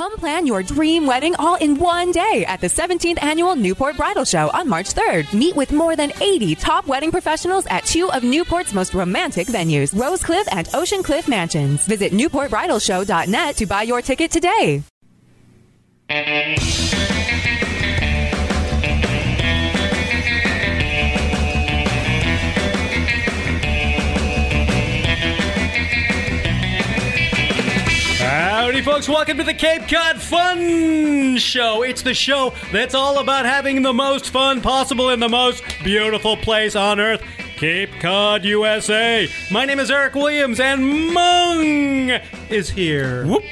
Come plan your dream wedding all in one day at the 17th Annual Newport Bridal Show on March 3rd. Meet with more than 80 top wedding professionals at two of Newport's most romantic venues, Rose Cliff and Ocean Cliff Mansions. Visit newportbridalshow.net to buy your ticket today. Howdy, folks. Welcome to the Cape Cod Fun Show. It's the show that's all about having the most fun possible in the most beautiful place on earth. Cape Cod, USA. My name is Eric Williams, and Mung is here. Whoop.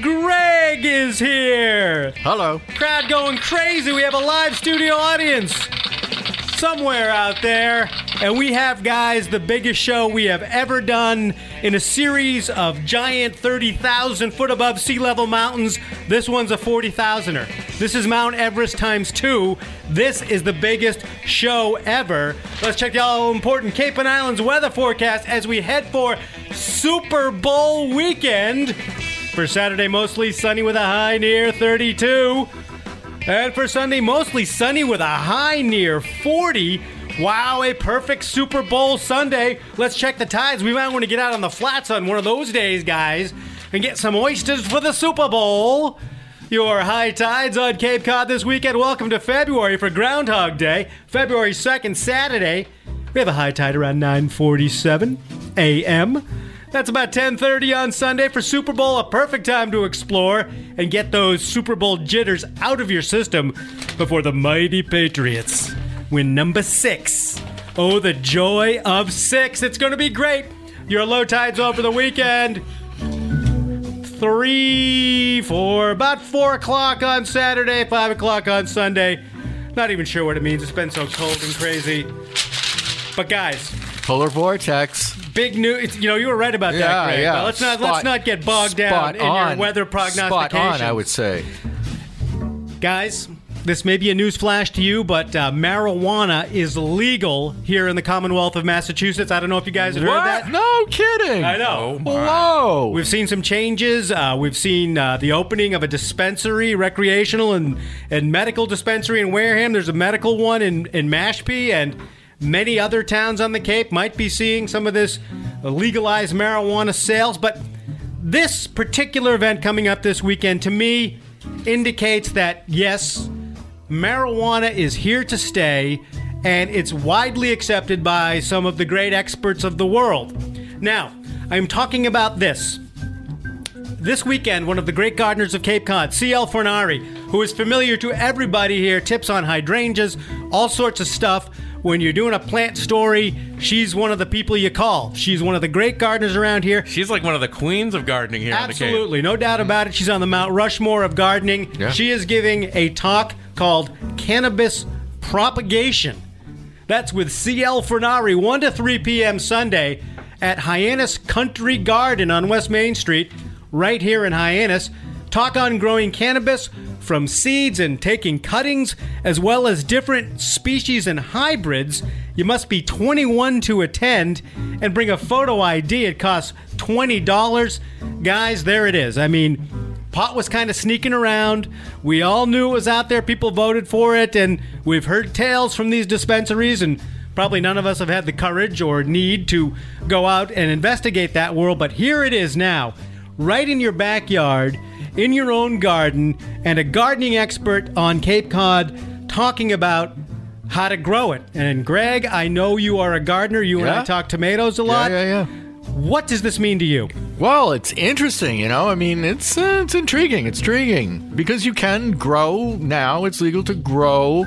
Greg is here. Hello. Crowd going crazy. We have a live studio audience somewhere out there. And we have, guys, the biggest show we have ever done in a series of giant 30,000 foot above sea level mountains. This one's a 40,000er. This is Mount Everest times two. This is the biggest show ever. Let's check the all important Cape and Islands weather forecast as we head for Super Bowl weekend. For Saturday, mostly sunny with a high near 32. And for Sunday, mostly sunny with a high near 40. Wow, a perfect Super Bowl Sunday. Let's check the tides. We might want to get out on the flats on one of those days, guys, and get some oysters for the Super Bowl. Your high tides on Cape Cod this weekend. Welcome to February for Groundhog Day, February 2nd, Saturday. We have a high tide around 9:47 a.m. That's about 10:30 on Sunday for Super Bowl, a perfect time to explore and get those Super Bowl jitters out of your system before the mighty Patriots win number 6. Oh, the joy of 6. It's going to be great. Your low tides over the weekend. 3, 4, about 4 o'clock on Saturday, 5 o'clock on Sunday. Not even sure what it means. It's been so cold and crazy. But guys, Polar vortex. Big news. You know, you were right about that. Yeah, Greg. yeah. Now, let's not Spot- let's not get bogged down spot in your weather prognostications. Spot on, I would say. Guys, this may be a news flash to you, but uh, marijuana is legal here in the Commonwealth of Massachusetts. I don't know if you guys have heard that. No kidding. I know. Whoa. We've seen some changes. Uh, we've seen uh, the opening of a dispensary, recreational and, and medical dispensary in Wareham. There's a medical one in, in Mashpee, and many other towns on the Cape might be seeing some of this legalized marijuana sales. But this particular event coming up this weekend, to me, indicates that yes, marijuana is here to stay, and it's widely accepted by some of the great experts of the world. Now, I'm talking about this. This weekend, one of the great gardeners of Cape Cod, C.L. Fornari, who is familiar to everybody here, tips on hydrangeas, all sorts of stuff. When you're doing a plant story, she's one of the people you call. She's one of the great gardeners around here. She's like one of the queens of gardening here in the Cape. Absolutely, no doubt mm-hmm. about it. She's on the Mount Rushmore of gardening. Yeah. She is giving a talk called Cannabis Propagation. That's with CL Fornari, 1 to 3 p.m. Sunday at Hyannis Country Garden on West Main Street, right here in Hyannis. Talk on growing cannabis from seeds and taking cuttings, as well as different species and hybrids. You must be 21 to attend and bring a photo ID. It costs $20. Guys, there it is. I mean, pot was kind of sneaking around. We all knew it was out there. People voted for it, and we've heard tales from these dispensaries, and probably none of us have had the courage or need to go out and investigate that world. But here it is now, right in your backyard, in your own garden, and a gardening expert on Cape Cod talking about how to grow it. And Greg, I know you are a gardener. You and I talk tomatoes a lot. Yeah, yeah, yeah. What does this mean to you? Well, it's interesting, you know. I mean, it's uh, it's intriguing. It's intriguing because you can grow now. It's legal to grow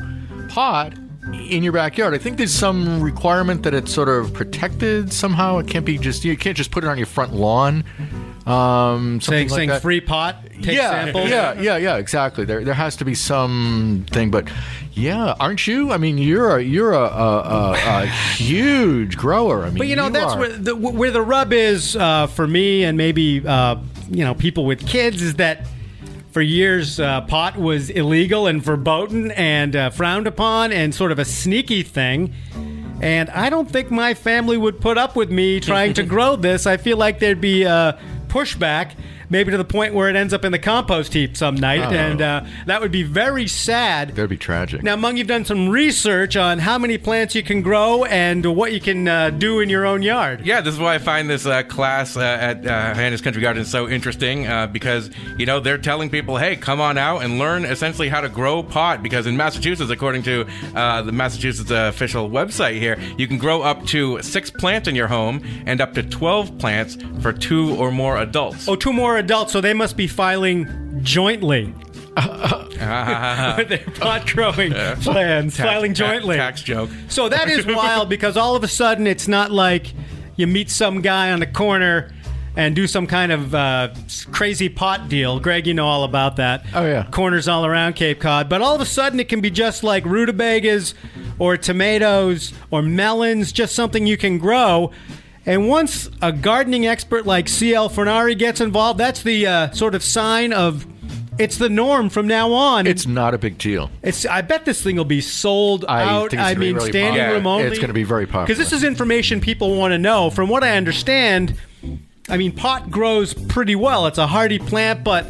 pot in your backyard. I think there's some requirement that it's sort of protected somehow. It can't be just you can't just put it on your front lawn. Um, Saying, like saying free pot, take yeah, samples. yeah, yeah, yeah. Exactly. There, there has to be something. But yeah, aren't you? I mean, you're a you're a, a, a, a huge grower. I mean, But you know that's are. where the, where the rub is uh, for me and maybe uh, you know people with kids is that for years uh, pot was illegal and verboten and uh, frowned upon and sort of a sneaky thing. And I don't think my family would put up with me trying to grow this. I feel like there'd be uh, pushback. Maybe to the point where it ends up in the compost heap some night, Oh. and uh, that would be very sad. That'd be tragic. Now, Mung, you've done some research on how many plants you can grow and what you can uh, do in your own yard. Yeah, this is why I find this uh, class uh, at uh, Hyannis Country Garden so interesting uh, because, you know, they're telling people, hey, come on out and learn essentially how to grow pot. Because in Massachusetts, according to uh, the Massachusetts uh, official website here, you can grow up to six plants in your home and up to 12 plants for two or more adults. Oh, two more adults, so they must be filing jointly with their pot growing plans, filing Ta- jointly. Tax joke. So that is wild because all of a sudden it's not like you meet some guy on the corner and do some kind of uh, crazy pot deal. Greg, you know all about that. Oh, yeah. Corners all around Cape Cod. But all of a sudden it can be just like rutabagas or tomatoes or melons, just something you can grow. And once a gardening expert like C.L. Fornari gets involved, that's the uh, sort of sign of it's the norm from now on. it's not a big deal. It's. I bet this thing will be sold I out. I mean, really standing popular. room only. It's gonna be very popular. because this is information people want to know. From what I understand, I mean, pot grows pretty well. It's a hardy plant, but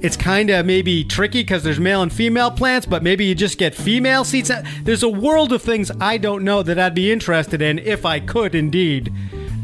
it's kind of maybe tricky because there's male and female plants. But maybe you just get female seeds. There's a world of things I don't know that I'd be interested in if I could indeed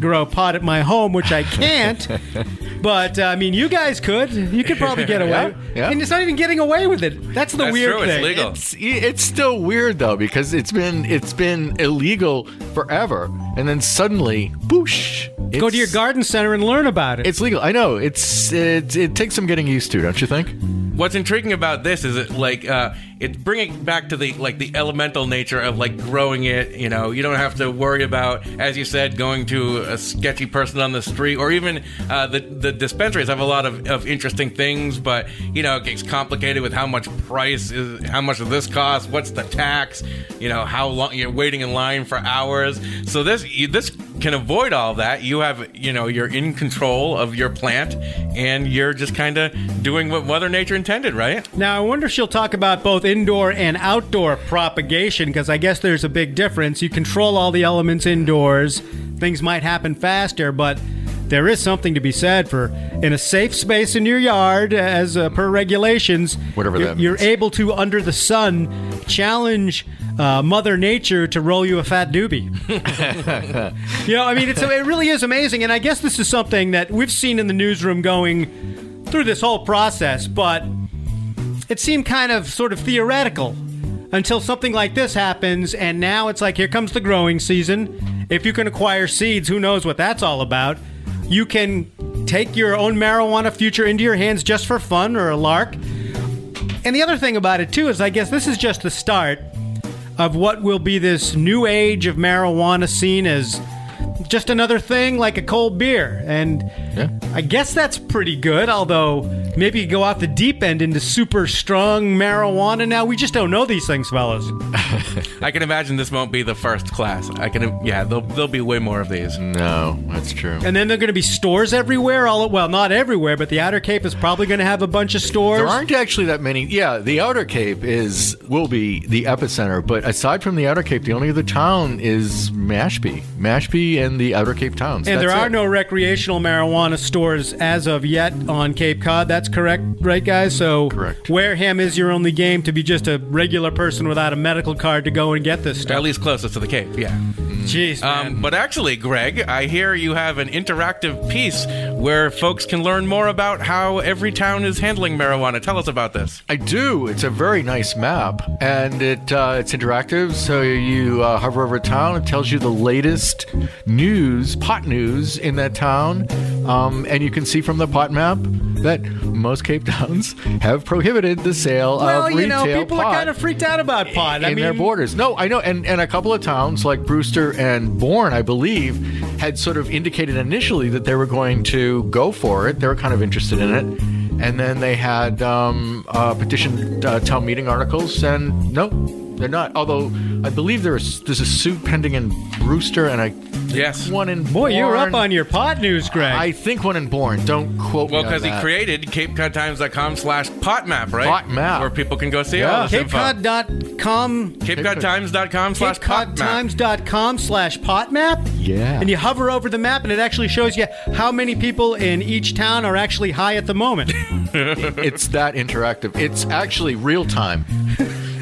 grow a pot at my home, which I can't. but uh, I mean, you guys could. You could probably get away. Yeah, yeah. And it's not even getting away with it. That's the That's weird true, it's thing. legal. It's it's still weird though because it's been it's been illegal forever, and then suddenly, boosh! Go to your garden center and learn about it. It's legal. I know. It's it, it takes some getting used to, don't you think? What's intriguing about this is it like uh, it's bringing back to the like the elemental nature of like growing it. You know, you don't have to worry about, as you said, going to a sketchy person on the street, or even uh, the the dispensaries have a lot of, of interesting things, but you know, it gets complicated with how much price is, how much does this cost, what's the tax, you know, how long you're waiting in line for hours. So this this can avoid all that. You have you know you're in control of your plant, and you're just kind of doing what Mother Nature intended, right? now, I wonder if she'll talk about both indoor and outdoor propagation because I guess there's a big difference. You control all the elements indoors, things might happen faster, but there is something to be said for in a safe space in your yard, as uh, per regulations. Whatever you're, that you're able to, under the sun, challenge uh, Mother Nature to roll you a fat doobie. You know, I mean, it's, it really is amazing. And I guess this is something that we've seen in the newsroom going through this whole process, but it seemed kind of sort of theoretical until something like this happens. And now it's like, here comes the growing season. If you can acquire seeds, who knows what that's all about? You can take your own marijuana future into your hands just for fun or a lark. And the other thing about it, too, is I guess this is just the start of what will be this new age of marijuana seen as just another thing like a cold beer. And Yeah. I guess that's pretty good, although maybe you go off the deep end into super strong marijuana. Now, we just don't know these things, fellas. I can imagine this won't be the first class. I can, yeah, there'll, there'll be way more of these. No, that's true. And then there are going to be stores everywhere. All well, not everywhere, but the Outer Cape is probably going to have a bunch of stores. There aren't actually that many. Yeah, the Outer Cape is will be the epicenter, but aside from the Outer Cape, the only other town is Mashpee, Mashpee, and the Outer Cape towns. And there are it. no recreational marijuana stores as of yet on Cape Cod. That's correct, right, guys? So Correct. Wareham is your only game to be just a regular person without a medical card to go and get this stuff. At least closest to the Cape, yeah. Jeez, man. Um, but actually, Greg, I hear you have an interactive piece where folks can learn more about how every town is handling marijuana. Tell us about this. I do. It's a very nice map, and it uh, it's interactive. So you uh, hover over a town, it tells you the latest news, pot news in that town, um, and you can see from the pot map that most Cape towns have prohibited the sale well, of retail Well, you know, people are kind of freaked out about pot. in I mean, their borders. No, I know, and and a couple of towns like Brewster and Bourne, I believe, had sort of indicated initially that they were going to go for it. They were kind of interested in it, and then they had um, uh, petition uh, town meeting articles, and nope, They're not. Although I believe there's there's a suit pending in Brewster, and I Yes. one in Boy, you're up on your pot news, Greg. I think one in Bourne. Don't quote Well, me. on because he that. created CapeCodTimes.com slash potmap, right? Pot map. Where people can go see Yeah. all this info. CapeCod.com, CapeCodTimes.com slash potmap. CapeCodTimes.com slash pot map. Yeah. And you hover over the map, and it actually shows you how many people in each town are actually high at the moment. it's that interactive. It's actually real time.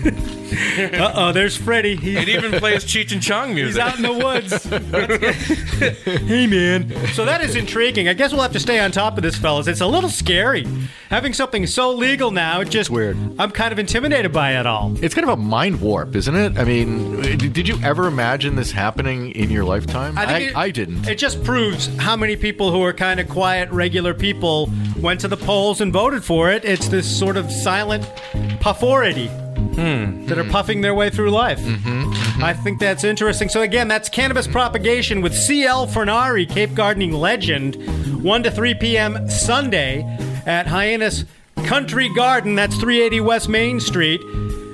uh oh, there's Freddy. He- It even plays Cheech and Chong music. He's out in the woods. hey, man. So that is intriguing. I guess we'll have to stay on top of this, fellas. It's a little scary. Having something so legal now, it just weird. I'm kind of intimidated by it all. It's kind of a mind warp, isn't it? I mean, did you ever imagine this happening in your lifetime? I, think it- I didn't. It just proves how many people who are kind of quiet, regular people went to the polls and voted for it. It's this sort of silent puffority Hmm. that are puffing their way through life. Mm-hmm. Mm-hmm. I think that's interesting. So again, that's cannabis propagation with CL Fornari, Cape Gardening legend, 1 to 3 p.m. Sunday at Hyannis Country Garden. That's 380 West Main Street.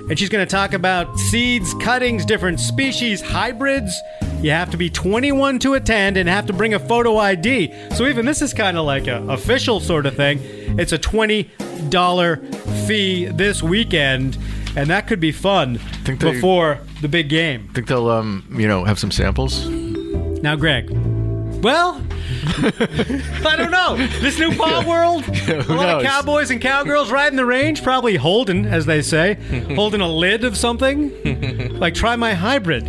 And she's going to talk about seeds, cuttings, different species, hybrids. You have to be 21 to attend and have to bring a photo ID. So even this is kind of like a official sort of thing. It's a $20 fee this weekend, and that could be fun Think they- before the big game. think they'll, um, you know, have some samples. Now, Greg. Well, I don't know. This new pot world, a who lot of cowboys and cowgirls riding the range, probably holding, as they say, holding a lid of something. like, try my hybrid.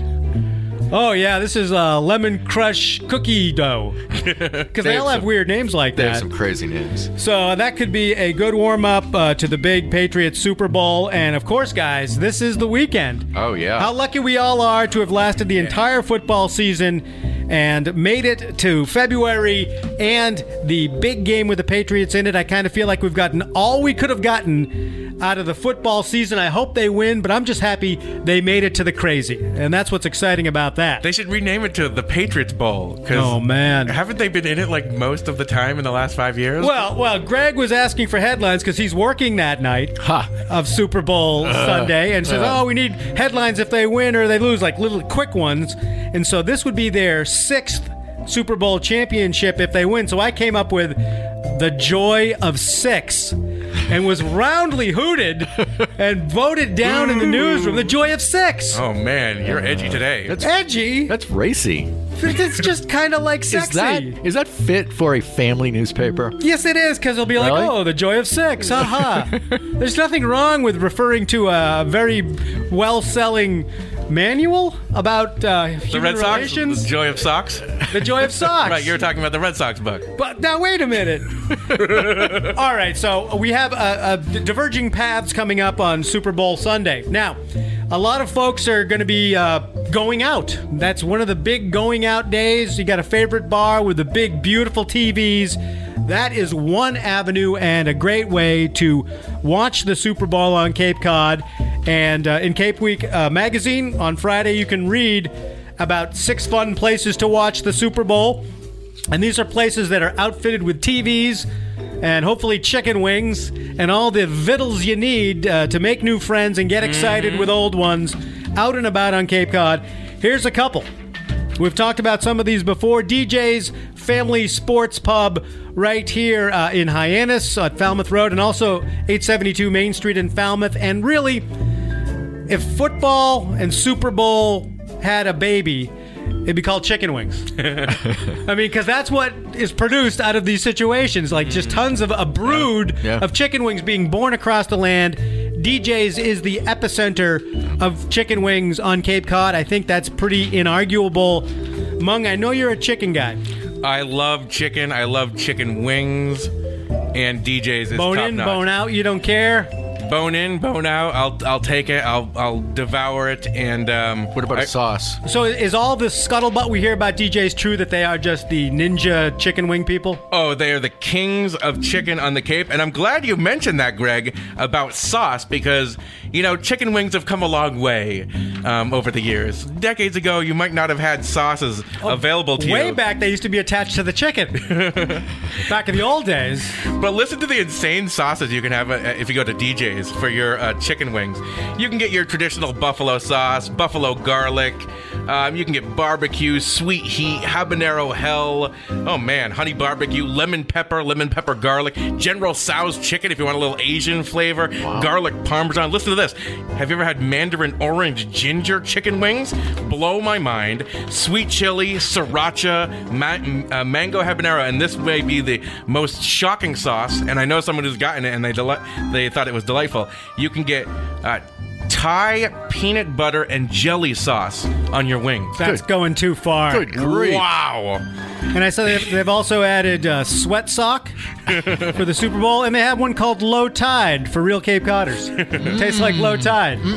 Oh yeah, this is uh, lemon crush cookie dough. Because they They all have some- weird names like They that. They have some crazy names. So that could be a good warm up uh, to the big Patriots Super Bowl. And of course, guys, this is the weekend. Oh, yeah. How lucky we all are to have lasted the entire football season and made it to February and the big game with the Patriots in it. I kind of feel like we've gotten all we could have gotten out of the football season. I hope they win, but I'm just happy they made it to the crazy. And that's what's exciting about that. They should rename it to the Patriots Bowl. Oh, man. Haven't they been in it like most of the time in the last five years? Well, well, Greg was asking for headlines because he's working that night. Ha! of Super Bowl Sunday and says, uh. "Oh, we need headlines if they win or they lose, like little quick ones." And so this would be their sixth Super Bowl championship if they win. So I came up with the joy of six. And was roundly hooted and voted down in the newsroom. The joy of six. oh man, you're edgy today. That's Edgy. that's racy. It's just kind of like Is sexy. that is that fit for a family newspaper? Yes, it is, because it'll be like, Really? oh, the joy of sex, Haha. There's nothing wrong with referring to a very well selling manual about uh, the human Red Sox, relations. the joy of socks. The joy of socks. right, you're talking about the Red Sox book. But now, wait a minute. All right, so we have uh, uh, diverging paths coming up on Super Bowl Sunday. Now, a lot of folks are going to be uh, going out. That's one of the big going out days. You got a favorite bar with the big, beautiful TVs. That is one avenue and a great way to watch the Super Bowl on Cape Cod. And uh, in Cape Week uh, magazine on Friday, you can read about six fun places to watch the Super Bowl. And these are places that are outfitted with TVs and hopefully chicken wings and all the victuals you need uh, to make new friends and get excited with old ones out and about on Cape Cod. Here's a couple. We've talked about some of these before. DJ's Family Sports Pub right here uh, in Hyannis at Falmouth Road and also 872 Main Street in Falmouth. And really, if football and Super Bowl had a baby, it'd be called chicken wings. I mean, because that's what is produced out of these situations, like just tons of a brood Yeah. of chicken wings being born across the land. DJ's is the epicenter of chicken wings on Cape Cod. I think that's pretty inarguable. Mung, I know you're a chicken guy. I love chicken. I love chicken wings. And DJ's is Bone in, notch. bone out. You don't care. Bone in, bone out. I'll I'll take it. I'll I'll devour it. And um, What about I- a sauce? So is all the scuttlebutt we hear about DJ's true that they are just the ninja chicken wing people? Oh, they are the kings of chicken on the Cape, and I'm glad you mentioned that, Greg, about sauce because you know chicken wings have come a long way um, over the years. Decades ago, you might not have had sauces available to Oh, Way you. back, they used to be attached to the chicken. back in the old days. But listen to the insane sauces you can have uh, if you go to DJ's. For your uh, chicken wings. You can get your traditional buffalo sauce, buffalo garlic. Um, you can get barbecue, sweet heat, habanero hell. Oh man, honey barbecue, lemon pepper, lemon pepper garlic, General Tso's chicken if you want a little Asian flavor, garlic parmesan. Listen to this. Have you ever had mandarin orange ginger chicken wings? Blow my mind. Sweet chili, sriracha, ma- uh, mango habanero, and this may be the most shocking sauce. And I know someone who's gotten it and they deli- they thought it was delightful. You can get. Uh, Thai peanut butter and jelly sauce on your wings. That's going too far. Good grief. Wow. And I saw they've, they've also added uh, sweat sock for the Super Bowl, and they have one called Low Tide for real Cape Codders. Tastes like low tide.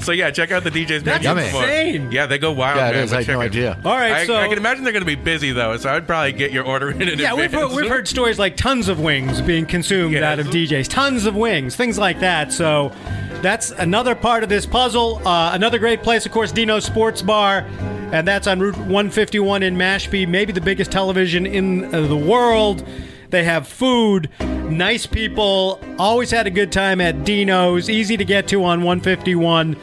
So yeah, check out the DJ's That's menu. Yummy. for- insane. Yeah, they go wild. Yeah, it man, is. with I had no chicken. idea. All right, I, so I can imagine they're going to be busy though, so I'd probably get your order in. in yeah, we've advance. heard, we've heard stories like tons of wings being consumed Yes. out of DJs, tons of wings, things like that. So that's another part of this puzzle. Uh, another great place, of course, Dino Sports Bar, and that's on Route 151 in Mashpee, maybe the biggest television in uh, the world. They have food, nice people, always had a good time at Dino's, easy to get to on 151.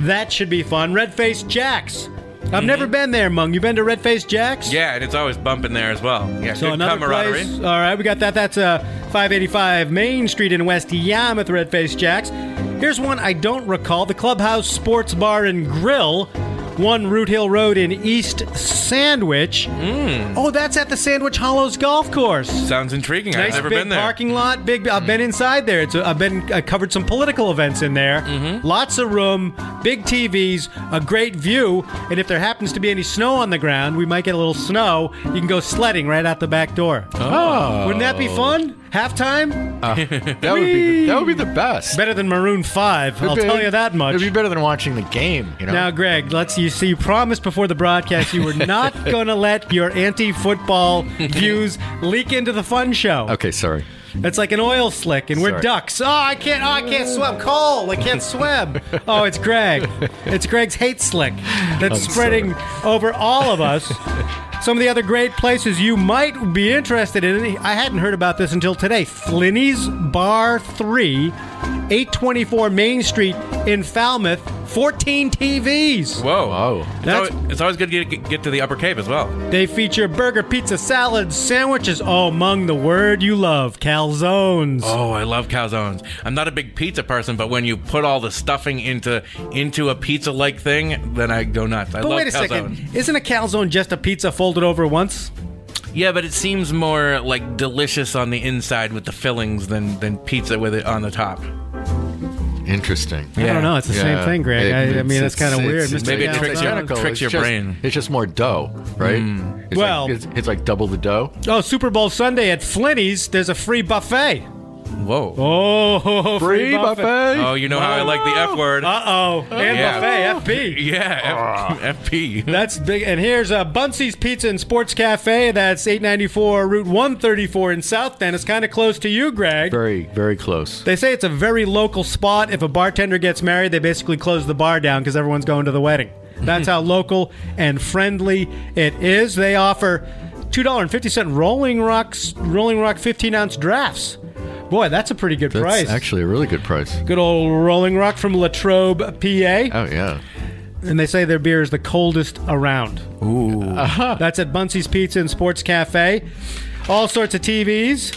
That should be fun. Red Face Jacks. I've never been there, Mung. You been to Red Face Jacks? Yeah, and it's always bumping there as well. Yeah, So another camaraderie. place. All right, we got that. That's uh, 585 Main Street in West Yarmouth, Red Face Jacks. Here's one I don't recall: the Clubhouse Sports Bar and Grill, one Round Hill Road in East Sandwich. Hmm. Oh, that's at the Sandwich Hollows Golf Course. Sounds intriguing. I've never been there. parking lot. Big. I've been inside there. It's. A, I've been. I covered some political events in there. Mm-hmm. Lots of room. Big TVs. A great view. And if there happens to be any snow on the ground, we might get a little snow. You can go sledding right out the back door. Oh, Wouldn't that be fun? Halftime? Uh, that would be that would be the best. Better than Maroon 5. I'll be- tell you that much. It'd be better than watching the game. You know. Now, Greg, let's you see. You promised before the broadcast you were not going to let your anti-football views leak into the fun show. okay, sorry. It's like an oil slick, and we're Sorry. ducks. Oh, I can't. Oh, I can't swim. Cole, I can't swim. Oh, it's Greg. It's Greg's hate slick that's I'm spreading over all of us. Some of the other great places you might be interested in. I hadn't heard about this until today. Flinny's Bar 3, 824 Main Street in Falmouth. 14 TVs. Whoa. Whoa. It's That's- always, it's always good to get, get to the Upper Cape as well. They feature burger, pizza, salads, sandwiches. Oh, among the word you love, calzones. Oh, I love calzones. I'm not a big pizza person, but when you put all the stuffing into into a pizza-like thing, then I go nuts. I But love wait a calzones. second. Isn't a calzone just a pizza folded over once? Yeah, but it seems more like delicious on the inside with the fillings than than pizza with it on the top. Interesting. I don't know. It's the same thing, Greg. It- I, I it's- mean, that's it's- kind of weird. it's- Mr. maybe it Calzone. tricks your- identical. tricks It's your just- brain. It's just more dough, right? It's Well- like, it's, it's like double the dough. Oh, Super Bowl Sunday at Flinny's. There's a free buffet. Whoa. Oh, Free buffet. Oh, you know how I like the F word. Uh oh, and Yeah. buffet, FB. Yeah, F- FP. That's big. And here's uh, Bunsey's Pizza and Sports Cafe. That's 894 Route 134 in South Bend. It's kind of close to you, Greg. Very, very close. They say it's a very local spot. If a bartender gets married, they basically close the bar down because everyone's going to the wedding. That's how local and friendly it is. They offer two dollar and fifty cent Rolling Rocks Rolling Rock fifteen ounce drafts. Boy, that's a pretty good price. That's price. actually a really good price. good old Rolling Rock from Latrobe, PA, Oh yeah. and they say their beer is the coldest around. Ooh. That's at Bunsey's Pizza and Sports Cafe. All sorts of TVs.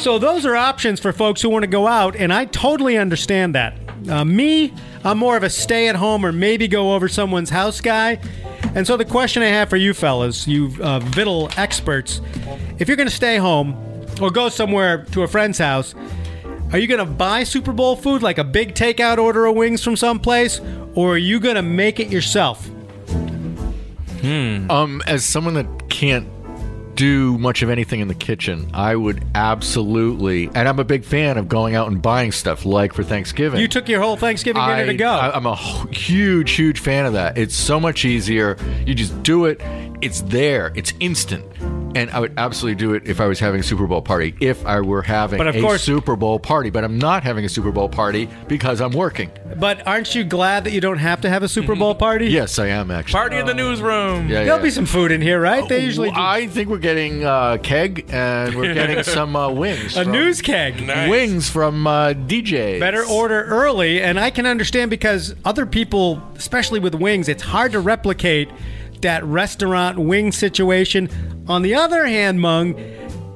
So those are options for folks who want to go out, and I totally understand that. Uh, me, I'm more of a stay-at-home or maybe go over someone's house guy. And so the question I have for you fellas, you uh, Vittle experts, if you're going to stay home or go somewhere to a friend's house, are you going to buy Super Bowl food like a big takeout order of wings from someplace, or are you going to make it yourself? Um, as someone that can't do much of anything in the kitchen, I would absolutely, and I'm a big fan of going out and buying stuff like for Thanksgiving. You took your whole Thanksgiving dinner to go. I, am a huge, huge fan of that. It's so much easier. You just do it. It's there. It's instant. And I would absolutely do it if I was having a Super Bowl party. If I were having But of a course- Super Bowl party, but I'm not having a Super Bowl party because I'm working. But aren't you glad that you don't have to have a Super Bowl party? Yes, I am actually. Party in the newsroom. Yeah, There'll yeah. be some food in here, right? They usually do. I think we're getting uh, keg and we're getting some uh, wings. a from- news keg. Nice. wings from uh, DJ. Better order early, and I can understand because other people, especially with wings, it's hard to replicate that restaurant wing situation. On the other hand, Mung,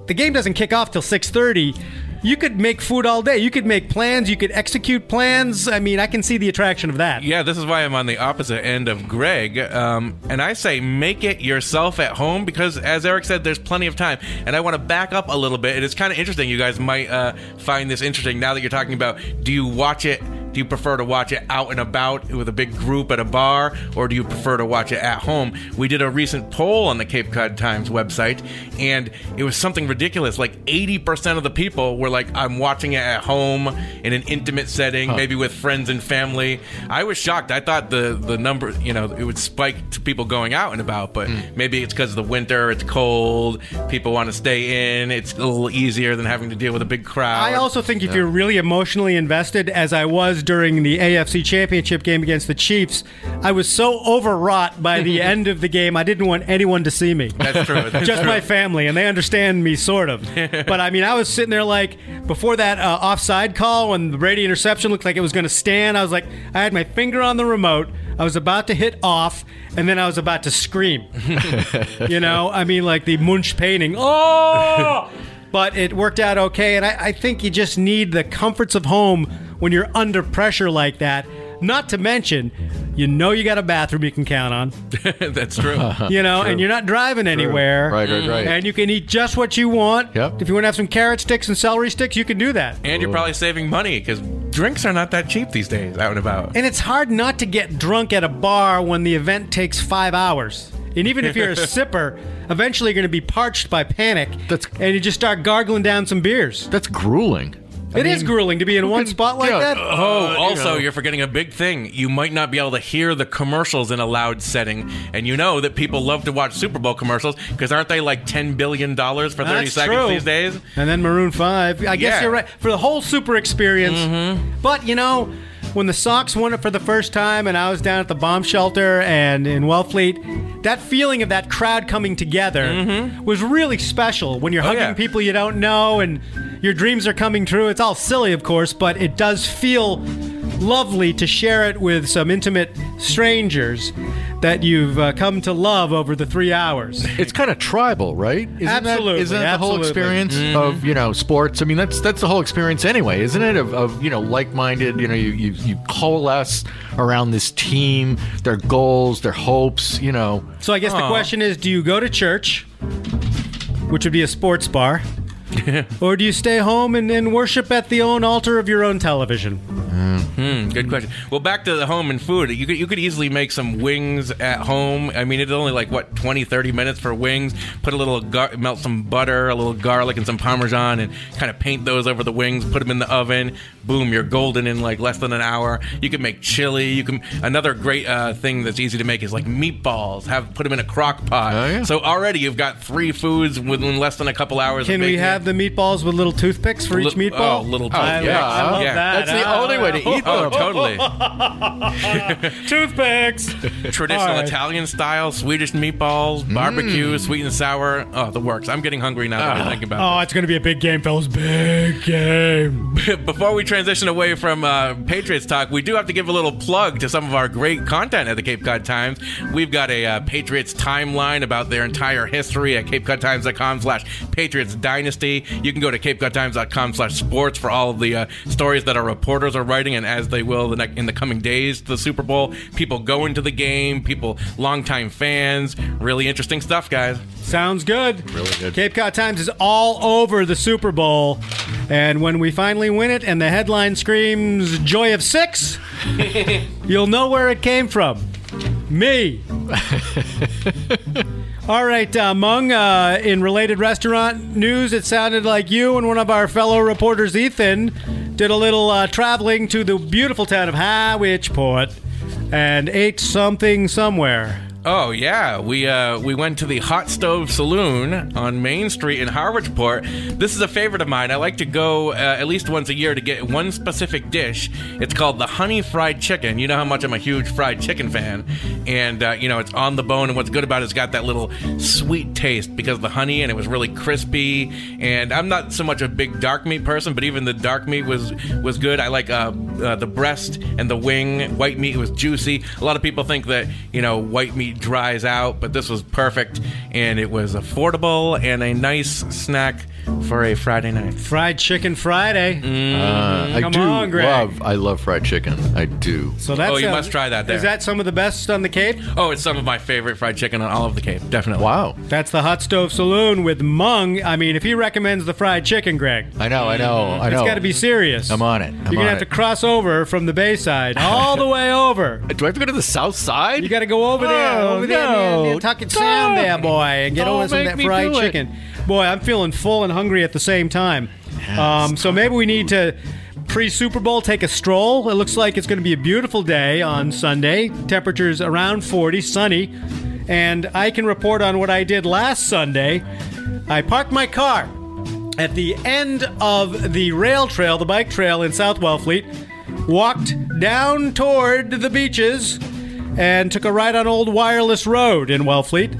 the game doesn't kick off till six thirty. You could make food all day. You could make plans. You could execute plans. I mean, I can see the attraction of that. Yeah, this is why I'm on the opposite end of Greg. Um, and I say make it yourself at home because, as Eric said, there's plenty of time. And I want to back up a little bit. And it's kind of interesting. You guys might uh, find this interesting now that you're talking about do you watch it? Do you prefer to watch it out and about with a big group at a bar, or do you prefer to watch it at home? We did a recent poll on the Cape Cod Times website, and it was something ridiculous. Like 80% of the people were like, I'm watching it at home in an intimate setting, maybe with friends and family. I was shocked. I thought the, the number, you know, it would spike to people going out and about, but hmm. maybe it's because of the winter, it's cold, people want to stay in, it's a little easier than having to deal with a big crowd. I also think if you're really emotionally invested, as I was during the AFC Championship game against the Chiefs, I was so overwrought by the end of the game, I didn't want anyone to see me. That's true. That's Just true. my family, and they understand me sort of. but I mean, I was sitting there like before that uh, offside call when the Brady interception looked like it was going to stand. I was like, I had my finger on the remote. I was about to hit off, and then I was about to scream. you know, I mean, like the Munch painting. Oh! but it worked out okay, and I, I think you just need the comforts of home when you're under pressure like that. Not to mention, you know you got a bathroom you can count on. That's true. You know, and you're not driving anywhere. Right, right, right. And you can eat just what you want. Yep. If you want to have some carrot sticks and celery sticks, you can do that. and you're probably saving money because drinks are not that cheap these days out and about. And it's hard not to get drunk at a bar when the event takes five hours. And even if you're a sipper, eventually you're going to be parched by panic. That's- and you just start gargling down some beers. That's grueling. It is grueling to be in one can- spot like yeah, that. Oh, Uh, you also, know. you are forgetting a big thing. You might not be able to hear the commercials in a loud setting, and you know that people love to watch Super Bowl commercials because aren't they like ten billion dollars for thirty That's seconds true. these days? And then Maroon 5. I guess Yeah. you're right. For the whole super experience. Mm-hmm. But, you know, when the Sox won it for the first time and I was down at the bomb shelter and in Wellfleet, that feeling of that crowd coming together was really special when you're hugging Mm-hmm. Oh, yeah. people you don't know and your dreams are coming true. It's all silly, of course, but it does feel lovely to share it with some intimate strangers that you've uh, come to love over the three hours. It's kind of tribal, right? Isn't Absolutely, That, isn't that the whole absolutely. experience of you know sports? I mean, that's that's the whole experience anyway, isn't it? Of, of you know like-minded. You know, you, you you coalesce around this team, their goals, their hopes. You know, So I guess the question is do you go to church, which would be a sports bar, or do you stay home and, and worship at the own altar of your own television? Hmm, good question. Well, back to the home and food. You could you could easily make some wings at home. I mean, it's only like what 20, 30 minutes for wings. Put a little gar- melt some butter, a little garlic, and some parmesan, and kind of paint those over the wings. Put them in the oven. Boom, you're golden in like less than an hour. You can make chili. You can another great uh, thing that's easy to make is like meatballs. Have put them in a crock pot. Oh, yeah. So already you've got three foods within less than a couple hours. of Can we have it. the meatballs with little toothpicks for each meatball? oh, little I, toothpicks. I love Yeah. that. that's the only way to eat Oh, totally. Toothpicks. Traditional All right. Italian style, Swedish meatballs, barbecue, sweet and sour. Oh, the works. I'm getting hungry now that I think about Oh, it's going to be a big game, fellas. Big game. Before we transition away from uh, Patriots talk, we do have to give a little plug to some of our great content at the Cape Cod Times. We've got a uh, Patriots timeline about their entire history at capecodtimes.com slash Patriots Dynasty. You can go to capecodtimes.com slash sports for all of the uh, stories that our reporters are writing, and as they will the ne- in the coming days to the Super Bowl, people going to the game, people, longtime fans. Really interesting stuff, guys. Sounds good. Really good. Cape Cod Times is all over the Super Bowl. And when we finally win it and the headline screams Joy of Six, you'll know where it came from. Me. all right, uh, Mung, uh, in related restaurant news, it sounded like you and one of our fellow reporters, Ethan, did a little uh, traveling to the beautiful town of High Port and ate something somewhere. Oh yeah, we uh, we went to the Hot Stove Saloon on Main Street in Harwichport. This is a favorite of mine. I like to go uh, at least once a year to get one specific dish. It's called the honey fried chicken. You know how much I'm a huge fried chicken fan, and uh, you know it's on the bone. And what's good about it it's got that little sweet taste because the honey, and it was really crispy. And I'm not so much a big dark meat person, but even the dark meat was was good. I like uh, uh, the breast and the wing. White meat was juicy. A lot of people think that you know white meat dries out, but this was perfect, and it was affordable and a nice snack for a Friday night. Fried Chicken Friday. Uh, I Come do on, Greg. love. I love fried chicken. I do. So that's Oh, you uh, must try that there. Is that some of the best on the Cape? Oh, it's some of my favorite fried chicken on all of the Cape. Definitely. Wow. That's the Hot Stove Saloon with Mung. I mean, if he recommends the fried chicken, Greg, I know. I know. I know. it's got to be serious. I'm on it. I'm You're gonna on have it. to cross over from the Bayside all the way over. Do I have to go to the south side? You got to go over there, Oh, over there, no. near Nantucket Sound, there, boy, and get Don't over some of make that me fried do it. chicken. Boy, I'm feeling full and hungry at the same time. Um, so maybe we need to pre Super Bowl take a stroll. It looks like it's going to be a beautiful day on Sunday. Temperatures around 40, sunny, and I can report on what I did last Sunday. I parked my car at the end of the rail trail, the bike trail in South Wellfleet, walked down toward the beaches, and took a ride on Old Wireless Road in Wellfleet.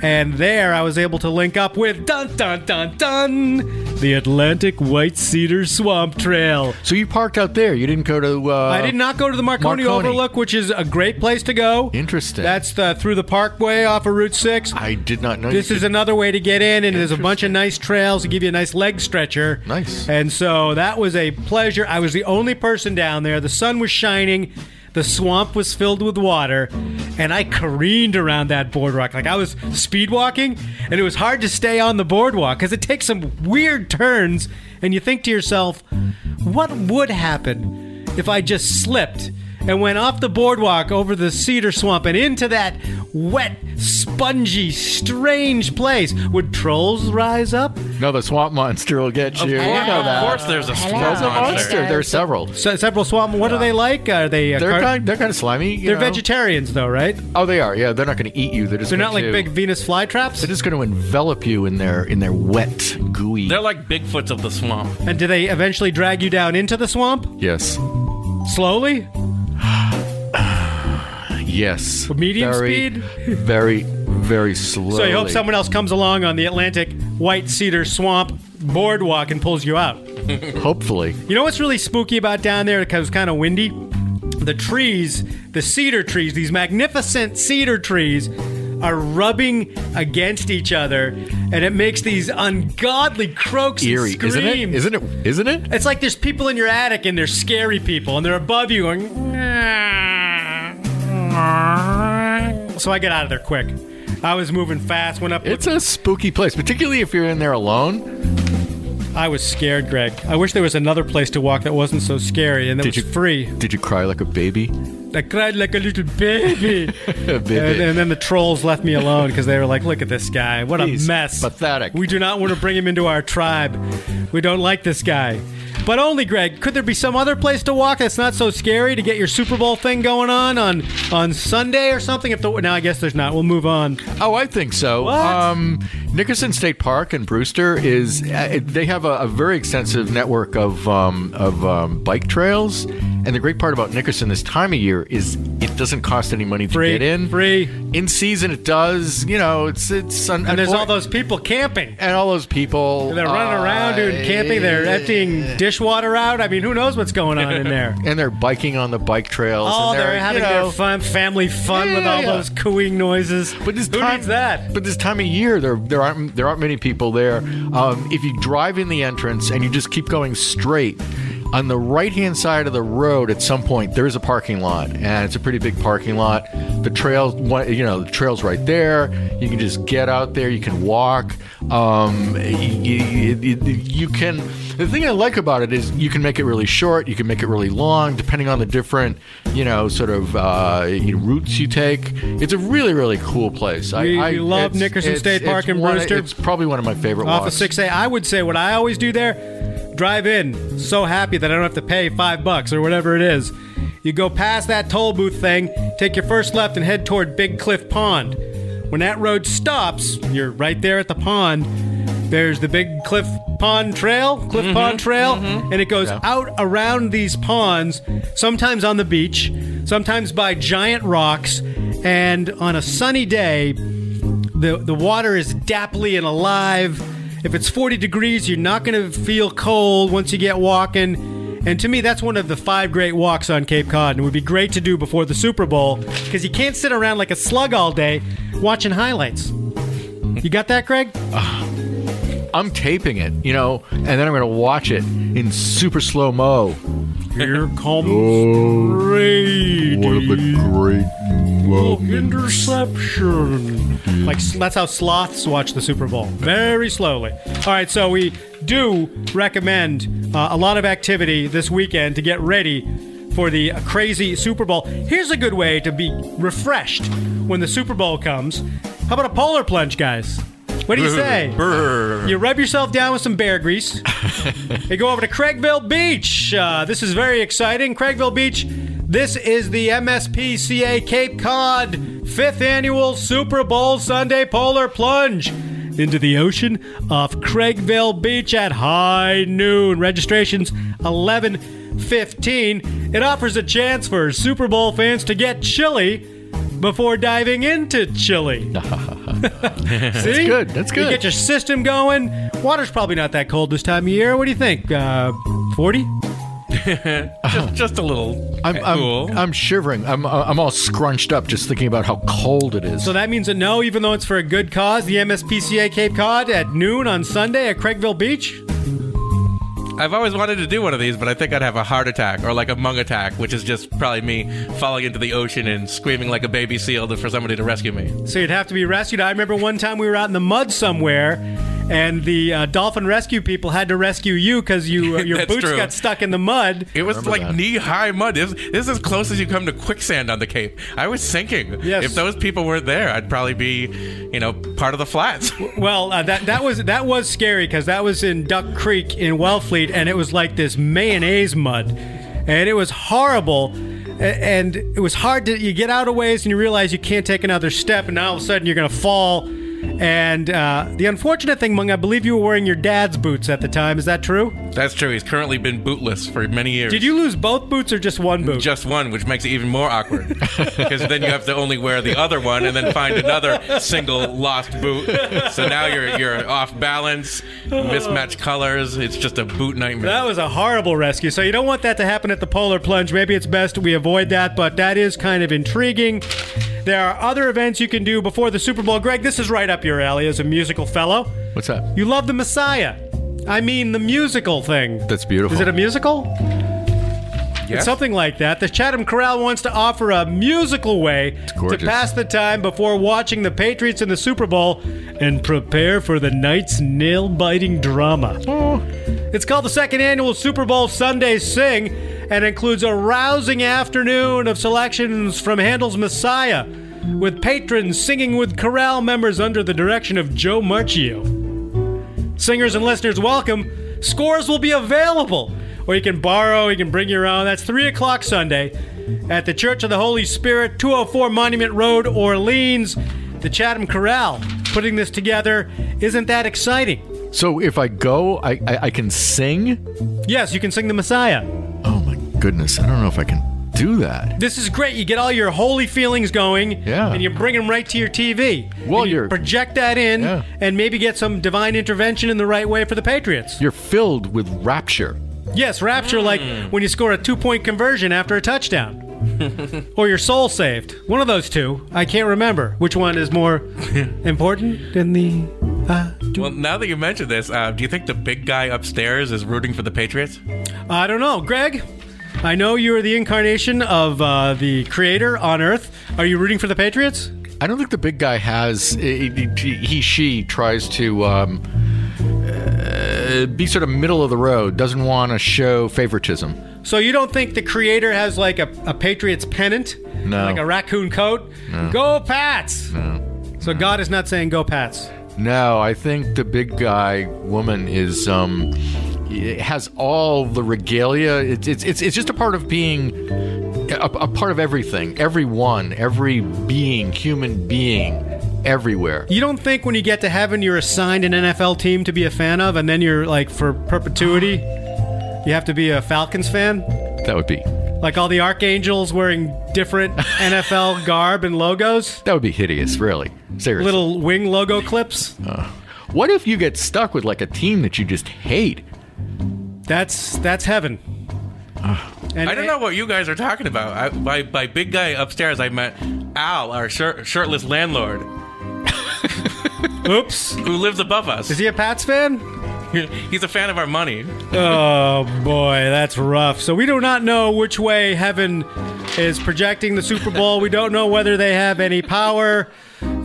And there I was able to link up with dun dun dun dun the Atlantic White Cedar Swamp Trail. so you parked out there. You didn't go to. Uh, I did not go to the Marconi, Marconi. Overlook, which is a great place to go. Interesting. That's the, through the Parkway off of Route 6. I did not know. This is could- another way to get in, and there's a bunch of nice trails to give you a nice leg stretcher. Nice. And so that was a pleasure. I was the only person down there. The sun was shining. The swamp was filled with water, and I careened around that boardwalk. Like I was speed walking, and it was hard to stay on the boardwalk because it takes some weird turns, and you think to yourself, what would happen if I just slipped and went off the boardwalk over the cedar swamp and into that wet, spongy, strange place? Would trolls rise up? No, the swamp monster will get you. Of You know that. of course there's a swamp There's a monster. monster. There are several. Se- several swamp. What are they like? Are they? Uh, They're car- kind. They're kind of slimy. you they're know. vegetarians, though, right? Oh, they are. Yeah, they're not going to eat you. They're just. They're not like to, big Venus flytraps. They're just going to envelop you in their in their wet, gooey. They're like Bigfoots of the swamp. And do they eventually drag you down into the swamp yes. slowly? Yes. Medium very, speed? Very, very slow. So you hope someone else comes along on the Atlantic White Cedar Swamp boardwalk and pulls you out. Hopefully. You know what's really spooky about down there? Because it's kind of windy. The trees, the cedar trees, these magnificent cedar trees, are rubbing against each other, and it makes these ungodly croaks Eerie, and isn't it? screams. Isn't it? Isn't it? It's like there's people in your attic and they're scary people and they're above you going. So I get out of there quick. I was moving fast, went up. It's a spooky place, particularly if you're in there alone. I was scared, Greg. I wish there was another place to walk that wasn't so scary and that Did was you- free. Did you cry like a baby? I cried like a little baby. a baby. and, and then the trolls left me alone because they were like, "Look at this guy! What a mess! pathetic. We do not want to bring him into our tribe. We don't like this guy." But only, Greg. Could there be some other place to walk that's not so scary to get your Super Bowl thing going on on on Sunday or something? If the now, I guess there's not. We'll move on. Oh, I think so. What? Um, Nickerson State Park in Brewster is uh, they have a, a very extensive network of um, of um, bike trails, and the great part about Nickerson this time of year is it doesn't cost any money to Free, get in. free, In season, it does. You know, it's it's un- and there's all those people camping. and all those people. They're running uh, around doing camping. They're emptying dishwater out. I mean, who knows what's going on in there? and they're biking on the bike trails. Oh, and they're, you having know, their fun, family fun Yeah, with all yeah. those cooing noises. But this Who time, needs that? But this time of year, there there aren't there aren't many people there. Um, if you drive in the entrance and you just keep going straight, on the right hand side of the road, at some point there is a parking lot, and it's a pretty big parking lot. The trail, you know, the trail's right there. You can just get out there. You can walk. Um, you, you, you can. The thing I like about it is you can make it really short. You can make it really long, depending on the different, you know, sort of uh, routes you take. It's a really, really cool place. We- I, I love Nickerson it's- State Park it's in one of- It's probably one of my favorite Off walks. of 6A, I would say what I always do there drive in, so happy that I don't have to pay five bucks or whatever it is. You go past that toll booth thing, take your first left, and head toward Big Cliff Pond. When that road stops, you're right there at the pond. There's the Big Cliff Pond Trail, Cliff mm-hmm. Pond Trail, mm-hmm. and it goes out around these ponds, sometimes on the beach, sometimes by giant rocks, and on a sunny day, the the water is dapply and alive. If it's 40 degrees, you're not going to feel cold once you get walking. And to me, that's one of the five great walks on Cape Cod, and it would be great to do before the Super Bowl because you can't sit around like a slug all day watching highlights. You got that, Greg? I'm taping it, you know, and then I'm going to watch it in super slow mo. Here comes Oh, Brady. What a great Oh, interception. Like that's how sloths watch the Super Bowl, very slowly. All right, so we do recommend uh, a lot of activity this weekend to get ready for the crazy Super Bowl. Here's a good way to be refreshed when the Super Bowl comes. How about a polar plunge, guys? What do you say? You rub yourself down with some bear grease. you go over to Craigville Beach. Uh, this is very exciting. Craigville Beach. This is the MSPCA Cape Cod fifth annual Super Bowl Sunday Polar Plunge into the ocean off Craigville Beach at high noon. Registrations 11:15. It offers a chance for Super Bowl fans to get chilly before diving into chili. See? good. That's You good. get your system going. Water's probably not that cold this time of year. What do you think? Uh, 40? just, just a little I'm, I'm, cool. I'm shivering. I'm, I'm all scrunched up just thinking about how cold it is. So that means a no, even though it's for a good cause. The MSPCA Cape Cod at noon on Sunday at Craigville Beach. I've always wanted to do one of these, but I think I'd have a heart attack or like a mung attack, which is just probably me falling into the ocean and screaming like a baby seal for somebody to rescue me. So you'd have to be rescued. I remember one time we were out in the mud somewhere, and the uh, dolphin rescue people had to rescue you because you uh, your That's boots true. got stuck in the mud. It was Remember like that. knee high mud. This, this is as close as you come to quicksand on the Cape. I was sinking. Yes. If those people weren't there, I'd probably be, you know, part of the flats. Well, uh, that that was that was scary because that was in Duck Creek in Wellfleet, and it was like this mayonnaise mud, and it was horrible. And it was hard to you get out of ways and you realize you can't take another step, and now all of a sudden you're gonna fall. And uh, the unfortunate thing, Mung, I believe you were wearing your dad's boots at the time. Is that true? That's true. He's currently been bootless for many years. Did you lose both boots or just one boot? Just one, which makes it even more awkward. because then you have to only wear the other one and then find another single lost boot. So now you're you're off balance, mismatched colors. It's just a boot nightmare. That was a horrible rescue. So you don't want that to happen at the polar plunge. Maybe it's best we avoid that, but that is kind of intriguing. There are other events you can do before the Super Bowl. Greg, this is right up your alley as a musical fellow. What's that? You love the Messiah. I mean, the musical thing. That's beautiful. Is it a musical? Yes? It's something like that. The Chatham Chorale wants to offer a musical way to pass the time before watching the Patriots in the Super Bowl and prepare for the night's nail biting drama. Oh. It's called the second annual Super Bowl Sunday Sing and includes a rousing afternoon of selections from Handel's Messiah, with patrons singing with chorale members under the direction of Joe Marchio. Singers and listeners welcome. Scores will be available, or you can borrow, you can bring your own. That's 3 o'clock Sunday at the Church of the Holy Spirit, 204 Monument Road, Orleans. The Chatham Chorale. putting this together. Isn't that exciting? So if I go, I, I, I can sing? Yes, you can sing the Messiah. Oh goodness. I don't know if I can do that. This is great. You get all your holy feelings going, Yeah. and you bring them right to your TV. Well, you you're- project that in, Yeah. and maybe get some divine intervention in the right way for the Patriots. You're filled with rapture. Yes, rapture, like when you score a two-point conversion after a touchdown, or your soul saved. One of those two. I can't remember which one is more important than the. Uh, two- well, now that you mention this, uh, do you think the big guy upstairs is rooting for the Patriots? I don't know, Greg. I know you are the incarnation of uh, the Creator on Earth. Are you rooting for the Patriots? I don't think the big guy has. He, he she tries to um, uh, be sort of middle of the road. Doesn't want to show favoritism. So you don't think the creator has like a, a Patriots pennant? No. Like a raccoon coat? Go Pats! No. So God is not saying go Pats. No, I think the big guy woman is um has all the regalia. It's it's it's, it's just a part of being a, a part of everything, everyone, every being, human being, everywhere. You don't think when you get to heaven you're assigned an NFL team to be a fan of, and then you're like for perpetuity, you have to be a Falcons fan? That would be Like all the archangels wearing different NFL garb and logos? that would be hideous, really. Seriously. Little wing logo clips? Uh, what if you get stuck with like a team that you just hate? That's that's heaven. Uh-huh. And I don't know what you guys are talking about. I, by by big guy upstairs, I met Al, our shir- shirtless landlord, Oops. who lives above us. Is he a Pats fan? He's a fan of our money. Oh boy, that's rough. So we do not know which way heaven is projecting the Super Bowl. We don't know whether they have any power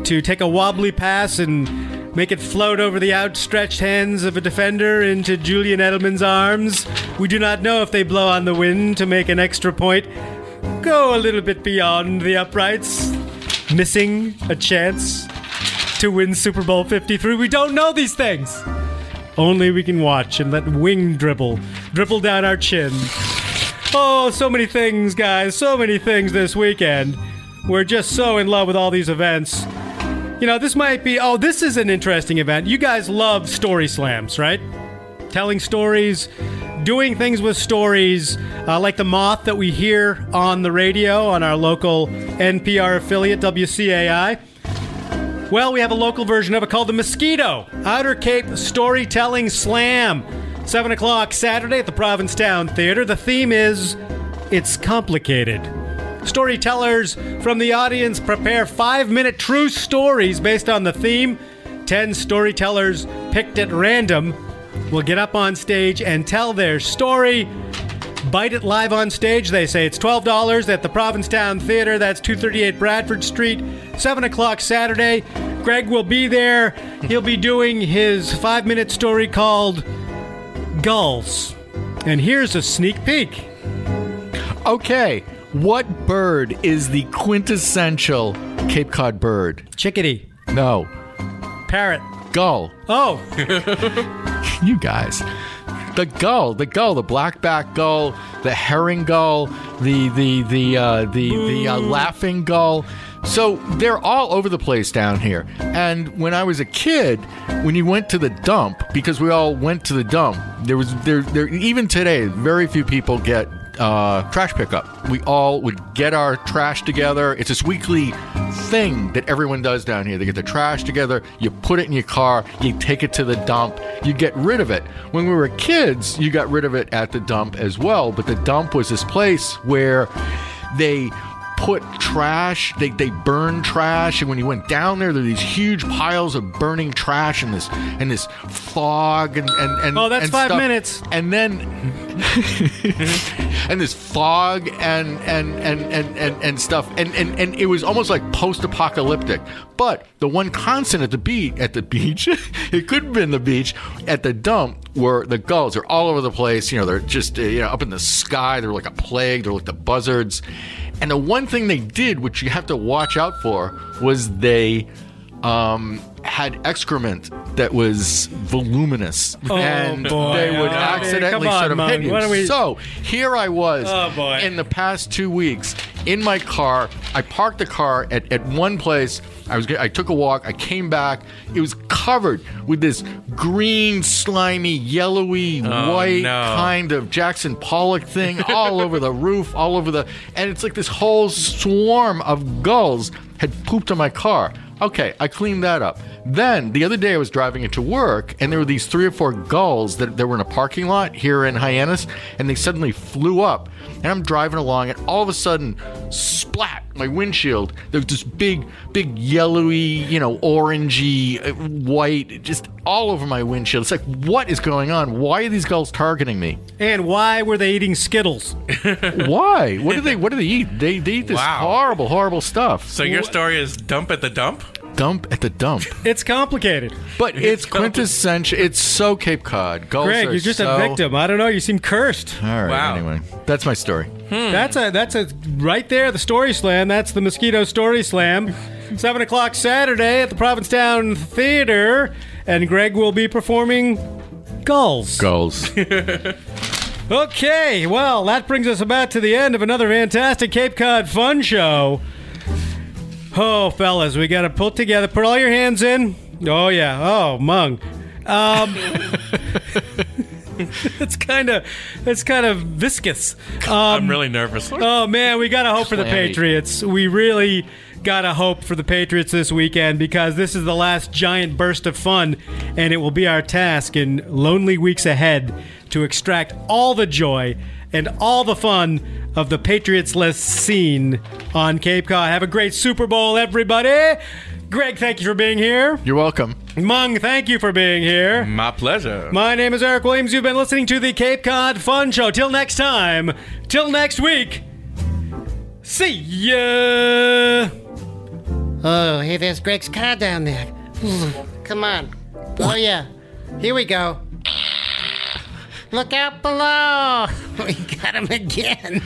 to take a wobbly pass and make it float over the outstretched hands of a defender into Julian Edelman's arms. We do not know if they blow on the wind to make an extra point. Go a little bit beyond the uprights, missing a chance to win Super Bowl 53. We don't know these things. Only we can watch and let wing dribble dribble down our chin. Oh, so many things, guys. So many things this weekend. We're just so in love with all these events. You know, this might be. Oh, this is an interesting event. You guys love story slams, right? Telling stories, doing things with stories, uh, like the moth that we hear on the radio on our local NPR affiliate, WCAI. Well, we have a local version of it called the Mosquito Outer Cape Storytelling Slam. 7 o'clock Saturday at the Provincetown Theater. The theme is It's Complicated. Storytellers from the audience prepare five minute true stories based on the theme. Ten storytellers picked at random will get up on stage and tell their story. Bite it live on stage. They say it's twelve dollars at the Provincetown Theater. That's two thirty eight Bradford Street. Seven o'clock Saturday. Greg will be there. He'll be doing his five minute story called Gulls. And here's a sneak peek. Okay, what bird is the quintessential Cape Cod bird? Chickadee. No, Parrot. gull. Oh, You guys. The gull, the gull, the blackback gull, the herring gull, the the the uh, the the uh, laughing gull. So they're all over the place down here. And when I was a kid, when you went to the dump, because we all went to the dump, there was there there even today, very few people get uh, trash pickup. We all would get our trash together. It's this weekly thing that everyone does down here. They get the trash together, you put it in your car, you take it to the dump, you get rid of it. When we were kids, you got rid of it at the dump as well, but the dump was this place where they put trash they, they burn trash and when you went down there there were these huge piles of burning trash and this and this fog and and, and Oh, that's and five stuff. minutes. and then and this fog and and and and and, and stuff. And, and and it was almost like post-apocalyptic. But the one constant at the beach at the beach it could have been the beach at the dump were the gulls. They're all over the place. You know they're just you know up in the sky. They're like a plague. They're like the buzzards and the one thing they did which you have to watch out for was they um, had excrement that was voluminous, Oh, and boy. they would Oh, accidentally come on, sort of Mung. hit you. We- So here I was Oh, boy. in the past two weeks in my car. I parked the car at, at one place. I was I took a walk. I came back. It was covered with this green, slimy, yellowy, Oh, white no. kind of Jackson Pollock thing all over the roof, all over the, and it's like this whole swarm of gulls had pooped on my car. Okay, I cleaned that up. Then the other day I was driving into work, and there were these three or four gulls that, that were in a parking lot here in Hyannis, and they suddenly flew up. And I'm driving along, and all of a sudden, splat! My windshield. There's this big, big yellowy, you know, orangey, uh, white, just all over my windshield. It's like, what is going on? Why are these gulls targeting me? and why were they eating Skittles? Why? What do they? What do they eat? They, they eat this Wow. horrible, horrible stuff. So your story is dump at the dump? Dump at the dump. It's complicated. But it's quintessential. It's so Cape Cod. Gulls Greg, you're just so- a victim. I don't know. You seem cursed. All right. Wow. Anyway, that's my story. Hmm. That's a that's a right there. The story slam. That's the mosquito story slam. Seven o'clock Saturday at the Provincetown Theater, and Greg will be performing Gulls. Gulls. Okay, well, that brings us about to the end of another fantastic Cape Cod Fun Show. Oh, fellas, we got to pull together. Put all your hands in. Oh yeah. Oh, mung. Um, it's kind of, it's kind of viscous. Um, I'm really nervous. Oh man, we gotta hope for the Patriots. We really gotta hope for the Patriots this weekend because this is the last giant burst of fun, and it will be our task in lonely weeks ahead to extract all the joy and all the fun of the Patriots-less scene on Cape Cod. Have a great Super Bowl, everybody. Greg, thank you for being here. You're welcome. Mung, thank you for being here. My pleasure. My name is Eric Williams. You've been listening to the Cape Cod Fun Show. Till next time, till next week, see ya. Oh, hey, there's Greg's car down there. Come on. Oh, yeah. Here we go. Look out below! we got him again!